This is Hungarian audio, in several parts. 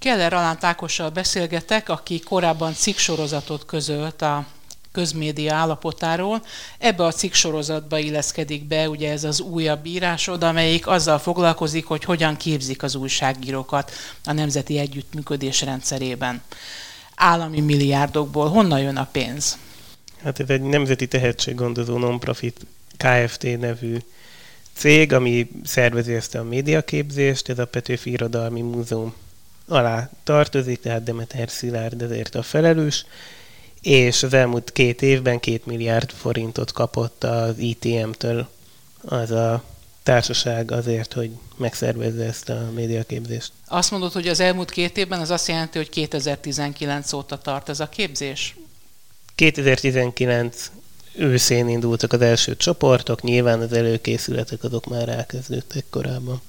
Keller Alánt Ákossal beszélgetek, aki korábban cikksorozatot közölt a közmédia állapotáról. Ebbe a cikksorozatba illeszkedik be ugye ez az újabb írásod, amelyik azzal foglalkozik, hogy hogyan képzik az újságírókat a Nemzeti Együttműködés rendszerében. Állami milliárdokból honnan jön a pénz? Hát ez egy nemzeti tehetséggondozó non-profit KFT nevű cég, ami szervezi ezt a médiaképzést, ez a Petőfi Irodalmi Múzeum alá tartozik, tehát Demeter Szilárd ezért a felelős, és az elmúlt két évben két milliárd forintot kapott az ITM-től az a társaság azért, hogy megszervezze ezt a médiaképzést. Azt mondod, hogy az elmúlt két évben, az azt jelenti, hogy 2019 óta tart ez a képzés? 2019 őszén indultak az első csoportok, nyilván az előkészületek azok már elkezdődtek korábban.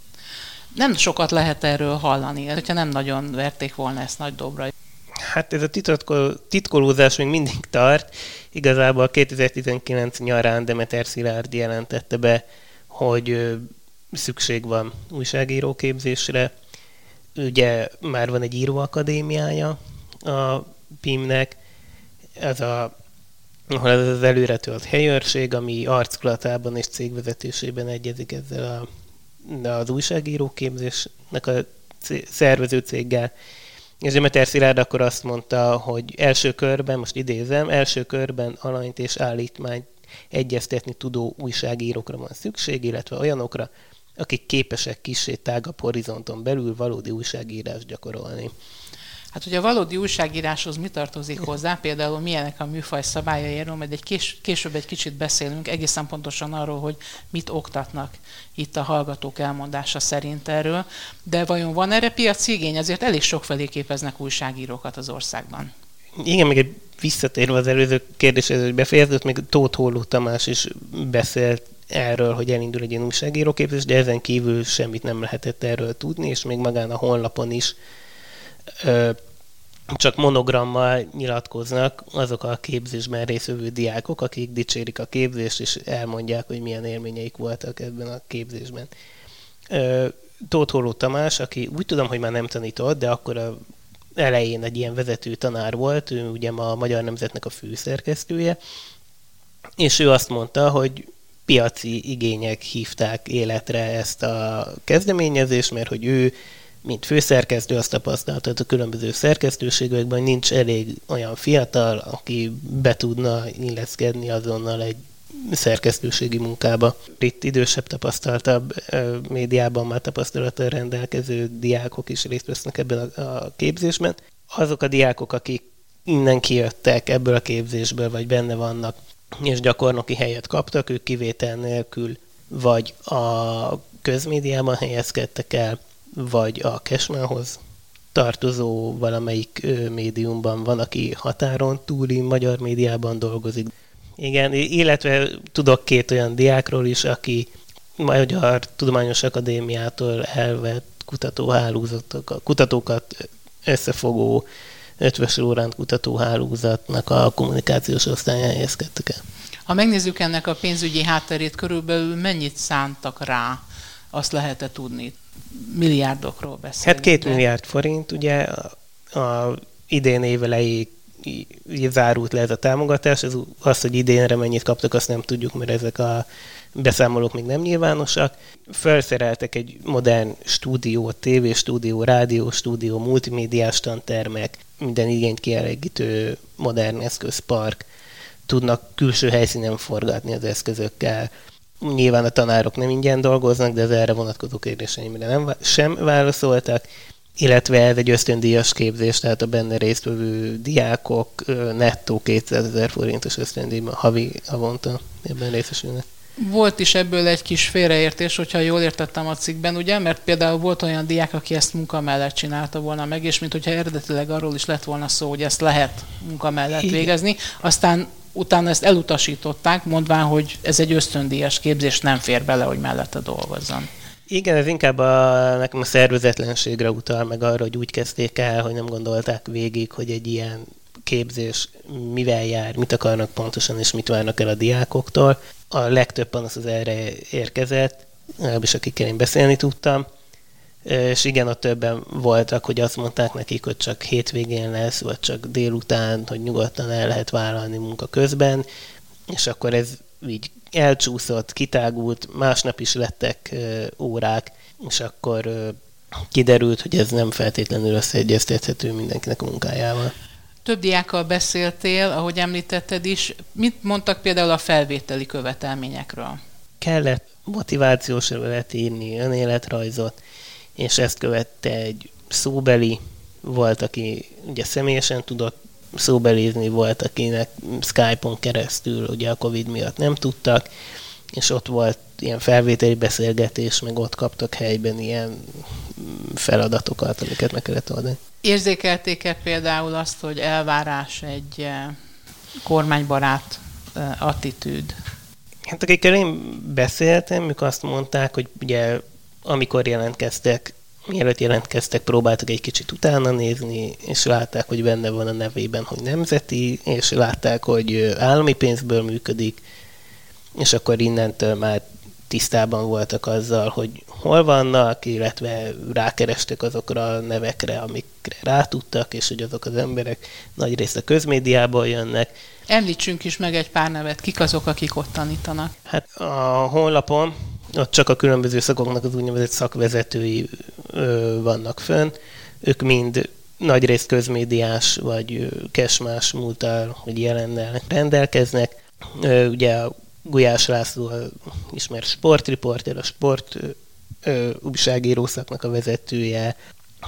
Nem sokat lehet erről hallani, hogyha nem nagyon verték volna ezt nagy dobra. Hát ez a titkol, titkolózás még mindig tart. Igazából 2019 nyarán Demeter Szilárd jelentette be, hogy szükség van újságíróképzésre. Ugye már van egy íróakadémiája a PIM-nek, ez a ahol ez az előretölt helyőrség, ami arckulatában és cégvezetésében egyezik ezzel a, az újságíróképzésnek a szervező céggel. És Demeter Szilárd akkor azt mondta, hogy első körben, most idézem, első körben alanyt és állítmányt egyeztetni tudó újságírókra van szükség, illetve olyanokra, akik képesek kisé tágabb horizonton belül valódi újságírást gyakorolni. Hát ugye a valódi újságíráshoz mi tartozik hozzá, például milyenek a műfaj szabályairól, majd egy kés, később egy kicsit beszélünk egészen pontosan arról, hogy mit oktatnak itt a hallgatók elmondása szerint erről, de vajon van erre piaci igény? Azért elég sok felé képeznek újságírókat az országban. Igen, még egy visszatérve az előző kérdéshez, hogy befejezett, még Tóth Holló Tamás is beszélt erről, hogy elindul egy ilyen újságíróképzés, de ezen kívül semmit nem lehetett erről tudni, és még magán a honlapon is csak monogrammal nyilatkoznak azok a képzésben részvevő diákok, akik dicsérik a képzést, és elmondják, hogy milyen élményeik voltak ebben a képzésben. Tóth Holló Tamás, aki úgy tudom, hogy már nem tanított, de akkor a elején egy ilyen vezető tanár volt, ő ugye ma a Magyar Nemzetnek a főszerkesztője, és ő azt mondta, hogy piaci igények hívták életre ezt a kezdeményezést, mert hogy ő mint főszerkesztő azt tapasztalta a különböző szerkesztőségekben, nincs elég olyan fiatal, aki be tudna illeszkedni azonnal egy szerkesztőségi munkába. Itt idősebb, tapasztaltabb médiában már tapasztalattal rendelkező diákok is részt vesznek ebben a képzésben. Azok a diákok, akik innen kijöttek ebből a képzésből, vagy benne vannak, és gyakornoki helyet kaptak, ők kivétel nélkül vagy a közmédiában helyezkedtek el, vagy a Cashmanhoz tartozó valamelyik médiumban van, aki határon túli magyar médiában dolgozik. Igen, illetve tudok két olyan diákról is, aki Magyar Tudományos Akadémiától elvett kutatóhálózatok, kutatókat összefogó ötvös órán kutatóhálózatnak a kommunikációs osztályán helyezkedtek el. Ha megnézzük ennek a pénzügyi hátterét, körülbelül mennyit szántak rá, azt lehet-e tudni? Milliárdokról beszélünk. Hát két milliárd forint, ugye a, a idén évelejéig zárult le ez a támogatás, ez az, hogy idénre mennyit kaptak, azt nem tudjuk, mert ezek a beszámolók még nem nyilvánosak. Felszereltek egy modern stúdió, tévéstúdió, rádióstúdió, multimédiás tantermek, minden igényt kielégítő modern eszközpark, tudnak külső helyszínen forgatni az eszközökkel, Nyilván a tanárok nem ingyen dolgoznak, de az erre vonatkozó kérdéseimre nem, sem válaszoltak, illetve ez egy ösztöndíjas képzés, tehát a benne résztvevő diákok nettó 200 ezer forintos ösztöndíjban havi havonta ebben részesülnek. Volt is ebből egy kis félreértés, hogyha jól értettem a cikkben, ugye? Mert például volt olyan diák, aki ezt munka mellett csinálta volna meg, és mint hogyha eredetileg arról is lett volna szó, hogy ezt lehet munka mellett Igen. végezni. Aztán utána ezt elutasították, mondván, hogy ez egy ösztöndíjas képzés, nem fér bele, hogy mellette dolgozzon. Igen, ez inkább a, nekem a szervezetlenségre utal, meg arra, hogy úgy kezdték el, hogy nem gondolták végig, hogy egy ilyen képzés mivel jár, mit akarnak pontosan, és mit várnak el a diákoktól. A legtöbb panasz az erre érkezett, legalábbis akikkel én beszélni tudtam, és igen, a többen voltak, hogy azt mondták nekik, hogy csak hétvégén lesz, vagy csak délután, hogy nyugodtan el lehet vállalni munka közben, és akkor ez így elcsúszott, kitágult, másnap is lettek órák, és akkor kiderült, hogy ez nem feltétlenül összeegyeztethető mindenkinek a munkájával. Több diákkal beszéltél, ahogy említetted is. Mit mondtak például a felvételi követelményekről? Kellett motivációs levelet írni, önéletrajzot, és ezt követte egy szóbeli, volt, aki ugye személyesen tudott szóbelizni, volt, akinek Skype-on keresztül ugye a Covid miatt nem tudtak, és ott volt ilyen felvételi beszélgetés, meg ott kaptak helyben ilyen feladatokat, amiket meg kellett oldani. Érzékelték-e például azt, hogy elvárás egy eh, kormánybarát eh, attitűd? Hát akikkel én beszéltem, ők azt mondták, hogy ugye amikor jelentkeztek, mielőtt jelentkeztek, próbáltak egy kicsit utána nézni, és látták, hogy benne van a nevében, hogy nemzeti, és látták, hogy állami pénzből működik, és akkor innentől már tisztában voltak azzal, hogy hol vannak, illetve rákerestek azokra a nevekre, amikre rá tudtak, és hogy azok az emberek nagy részt a közmédiából jönnek. Említsünk is meg egy pár nevet, kik azok, akik ott tanítanak? Hát a honlapon ott csak a különböző szakoknak az úgynevezett szakvezetői ö, vannak fönn. Ők mind nagy részt közmédiás vagy kesmás múltal, hogy jelennel rendelkeznek. Ö, ugye a Gulyás László ismert sportriporter, a sport ö, újságíró szaknak a vezetője,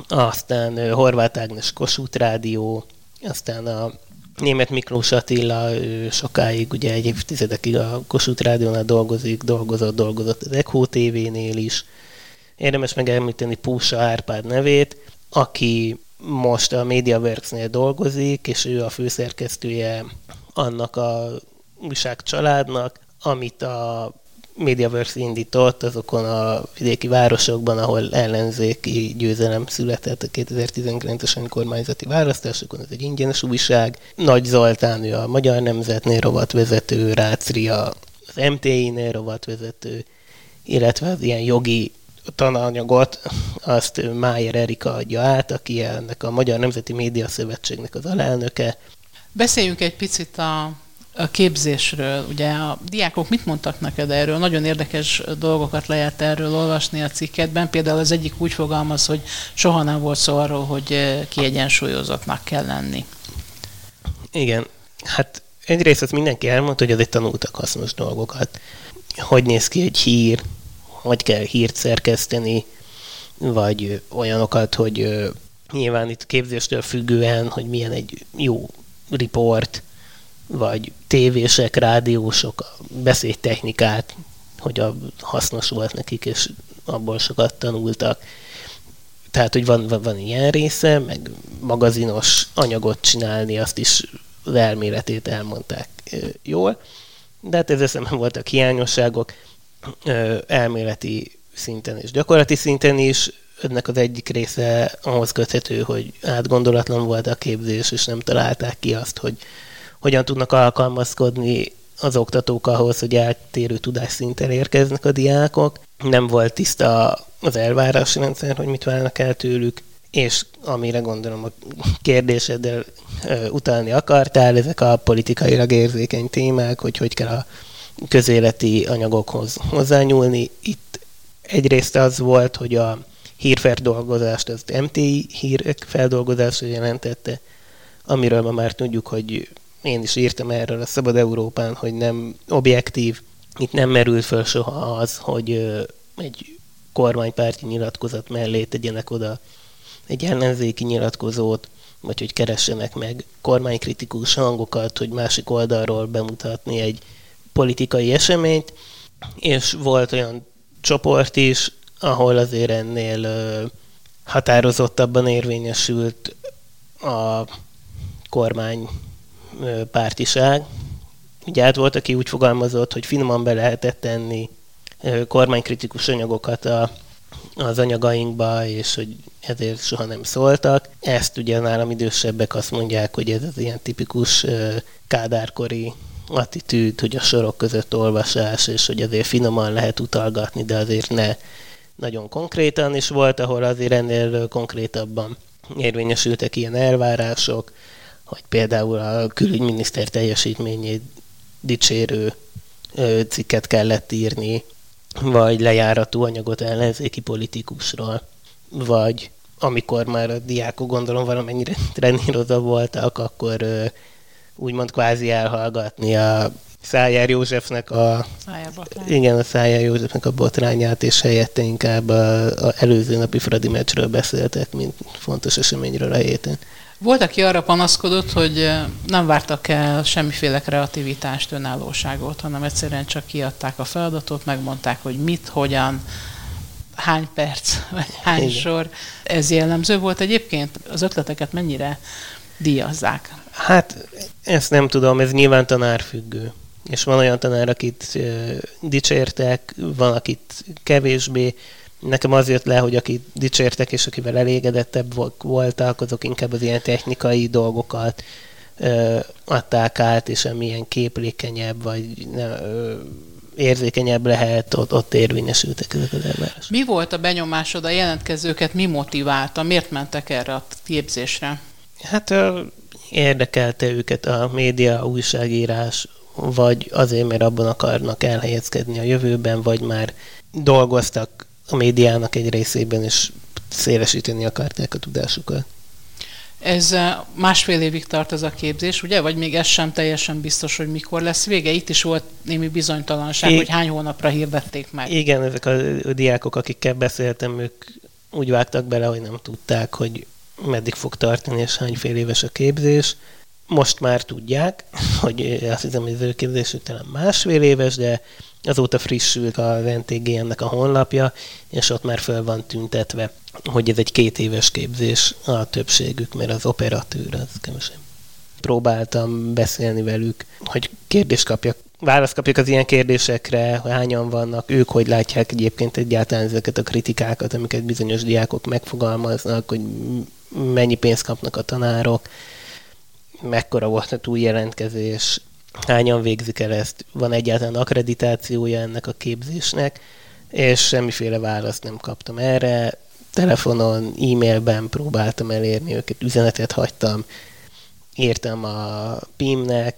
aztán ö, Horváth Ágnes Kossuth Rádió, aztán a Német Miklós Attila ő sokáig, ugye egy évtizedekig a Kossuth Rádiónál dolgozik, dolgozott, dolgozott az Echo TV-nél is. Érdemes megemlíteni Púsa Árpád nevét, aki most a MediaWorks-nél dolgozik, és ő a főszerkesztője annak a újság családnak, amit a MediaWorks indított azokon a vidéki városokban, ahol ellenzéki győzelem született a 2019-es önkormányzati választásokon, ez egy ingyenes újság. Nagy Zoltán, ő a Magyar Nemzetnél rovatvezető, Rácria az MTI-nél rovatvezető, illetve az ilyen jogi tananyagot azt Májer Erika adja át, aki ennek a Magyar Nemzeti Média Szövetségnek az alelnöke. Beszéljünk egy picit a a képzésről. Ugye a diákok mit mondtak neked erről? Nagyon érdekes dolgokat lehet erről olvasni a cikketben. Például az egyik úgy fogalmaz, hogy soha nem volt szó arról, hogy eh, kiegyensúlyozottnak kell lenni. Igen, hát egyrészt azt mindenki elmondta, hogy azért tanultak hasznos dolgokat. Hogy néz ki egy hír, hogy kell hírt szerkeszteni, vagy olyanokat, hogy nyilván itt képzéstől függően, hogy milyen egy jó riport, vagy tévések, rádiósok, a beszédtechnikát, hogy a hasznos volt nekik, és abból sokat tanultak. Tehát, hogy van, van, van ilyen része, meg magazinos anyagot csinálni, azt is az elméletét elmondták jól. De hát szemben voltak hiányosságok, elméleti szinten és gyakorlati szinten is. Ennek az egyik része ahhoz köthető, hogy átgondolatlan volt a képzés, és nem találták ki azt, hogy hogyan tudnak alkalmazkodni az oktatók ahhoz, hogy eltérő tudásszinten érkeznek a diákok. Nem volt tiszta az elvárási rendszer, hogy mit várnak el tőlük, és amire gondolom a kérdéseddel utalni akartál, ezek a politikailag érzékeny témák, hogy hogy kell a közéleti anyagokhoz hozzányúlni. Itt egyrészt az volt, hogy a hírfeldolgozást az MTI hírek feldolgozása jelentette, amiről ma már tudjuk, hogy én is írtam erről a Szabad Európán, hogy nem objektív, itt nem merül föl soha az, hogy egy kormánypárti nyilatkozat mellé tegyenek oda egy ellenzéki nyilatkozót, vagy hogy keressenek meg kormánykritikus hangokat, hogy másik oldalról bemutatni egy politikai eseményt. és volt olyan csoport is, ahol azért ennél határozottabban érvényesült a kormány pártiság. Ugye hát volt, aki úgy fogalmazott, hogy finoman be lehetett tenni kormánykritikus anyagokat a, az anyagainkba, és hogy ezért soha nem szóltak. Ezt ugye nálam idősebbek azt mondják, hogy ez az ilyen tipikus kádárkori attitűd, hogy a sorok között olvasás, és hogy azért finoman lehet utalgatni, de azért ne nagyon konkrétan, és volt, ahol azért ennél konkrétabban érvényesültek ilyen elvárások, hogy például a külügyminiszter teljesítményét dicsérő cikket kellett írni, vagy lejáratú anyagot ellenzéki politikusról, vagy amikor már a diákok gondolom valamennyire trenírozva voltak, akkor úgymond kvázi elhallgatni a Szájár Józsefnek a, igen, a Szájár Józsefnek a botrányát, és helyette inkább a, a előző napi Fradi meccsről beszéltek, mint fontos eseményről a héten. Volt, aki arra panaszkodott, hogy nem vártak el semmiféle kreativitást, önállóságot, hanem egyszerűen csak kiadták a feladatot, megmondták, hogy mit, hogyan, hány perc, vagy hány Igen. sor. Ez jellemző volt egyébként? Az ötleteket mennyire díjazzák? Hát ezt nem tudom, ez nyilván tanárfüggő. És van olyan tanár, akit dicsértek, van, akit kevésbé. Nekem az jött le, hogy akit dicsértek, és akivel elégedettebb voltak, azok inkább az ilyen technikai dolgokat ö, adták át, és amilyen képlékenyebb, vagy ne, ö, érzékenyebb lehet, ott, ott érvényesültek ezek az elvárások. Mi volt a benyomásod a jelentkezőket, mi motiválta, miért mentek erre a képzésre? Hát ö, érdekelte őket a média, a újságírás, vagy azért, mert abban akarnak elhelyezkedni a jövőben, vagy már dolgoztak a médiának egy részében, és szélesíteni akarták a tudásukat. Ez eh, másfél évig tart ez a képzés, ugye? Vagy még ez sem teljesen biztos, hogy mikor lesz vége? Itt is volt némi bizonytalanság, I- hogy hány hónapra hirdették meg. Igen, ezek a, a diákok, akikkel beszéltem, ők úgy vágtak bele, hogy nem tudták, hogy meddig fog tartani, és hány fél éves a képzés. Most már tudják, hogy azt hiszem, hogy az ő képzésük talán másfél éves, de azóta frissült a NTGM-nek a honlapja, és ott már föl van tüntetve, hogy ez egy két éves képzés a többségük, mert az operatőr az kevesebb. Próbáltam beszélni velük, hogy kérdést kapjak, választ kapjak az ilyen kérdésekre, hogy hányan vannak, ők hogy látják egyébként egyáltalán ezeket a kritikákat, amiket bizonyos diákok megfogalmaznak, hogy mennyi pénzt kapnak a tanárok, mekkora volt a túljelentkezés, hányan végzik el ezt, van egyáltalán akkreditációja ennek a képzésnek, és semmiféle választ nem kaptam erre. Telefonon, e-mailben próbáltam elérni őket, üzenetet hagytam, írtam a PIM-nek,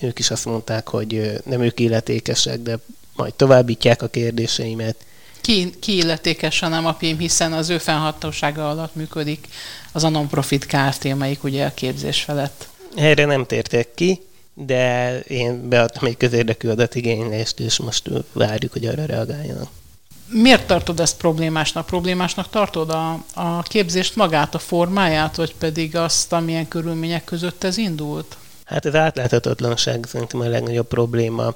ők is azt mondták, hogy nem ők illetékesek, de majd továbbítják a kérdéseimet. Ki, ki illetékes, hanem a PIM, hiszen az ő fennhatósága alatt működik az a non-profit Kft., amelyik ugye a képzés felett. Erre nem tértek ki, de én beadtam egy közérdekű adatigénylést, és most várjuk, hogy arra reagáljanak. Miért tartod ezt problémásnak? Problémásnak tartod a, a képzést magát, a formáját, vagy pedig azt, amilyen körülmények között ez indult? Hát az átláthatatlanság szerintem a legnagyobb probléma.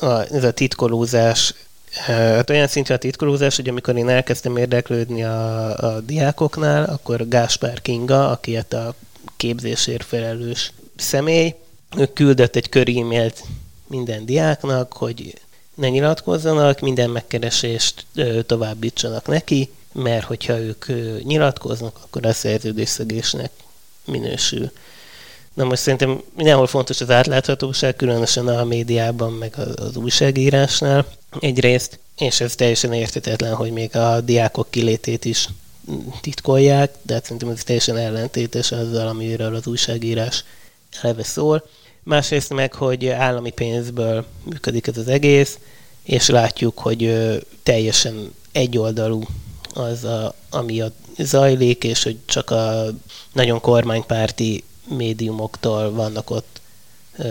A, ez a titkolózás, hát olyan szintű a titkolózás, hogy amikor én elkezdtem érdeklődni a, a diákoknál, akkor Gáspár Kinga, aki hát a képzésért felelős személy, küldött egy kör e-mailt minden diáknak, hogy ne nyilatkozzanak, minden megkeresést továbbítsanak neki, mert hogyha ők nyilatkoznak, akkor a szerződésszegésnek minősül. Na most szerintem mindenhol fontos az átláthatóság, különösen a médiában, meg az újságírásnál egyrészt, és ez teljesen értetetlen, hogy még a diákok kilétét is titkolják, de hát szerintem ez teljesen ellentétes azzal, amiről az újságírás eleve szól. Másrészt meg, hogy állami pénzből működik ez az egész, és látjuk, hogy teljesen egyoldalú az, a, ami a zajlik, és hogy csak a nagyon kormánypárti médiumoktól vannak ott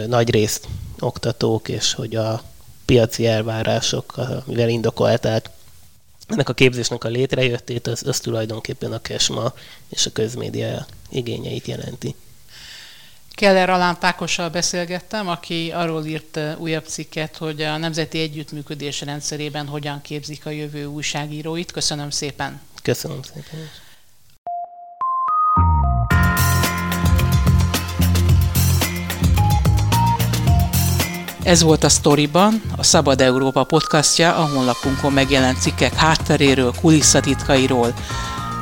nagy részt oktatók, és hogy a piaci elvárások, mivel indokolták ennek a képzésnek a létrejöttét, az, az tulajdonképpen a kesma és a közmédia igényeit jelenti. Keller Alán Tákossal beszélgettem, aki arról írt újabb cikket, hogy a Nemzeti Együttműködés rendszerében hogyan képzik a jövő újságíróit. Köszönöm szépen! Köszönöm szépen! Ez volt a Storyban, a Szabad Európa podcastja, a honlapunkon megjelent cikkek hátteréről, kulisszatitkairól.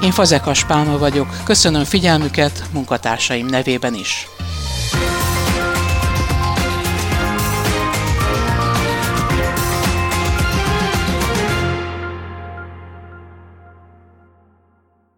Én Fazekas Pálma vagyok, köszönöm figyelmüket munkatársaim nevében is. Show.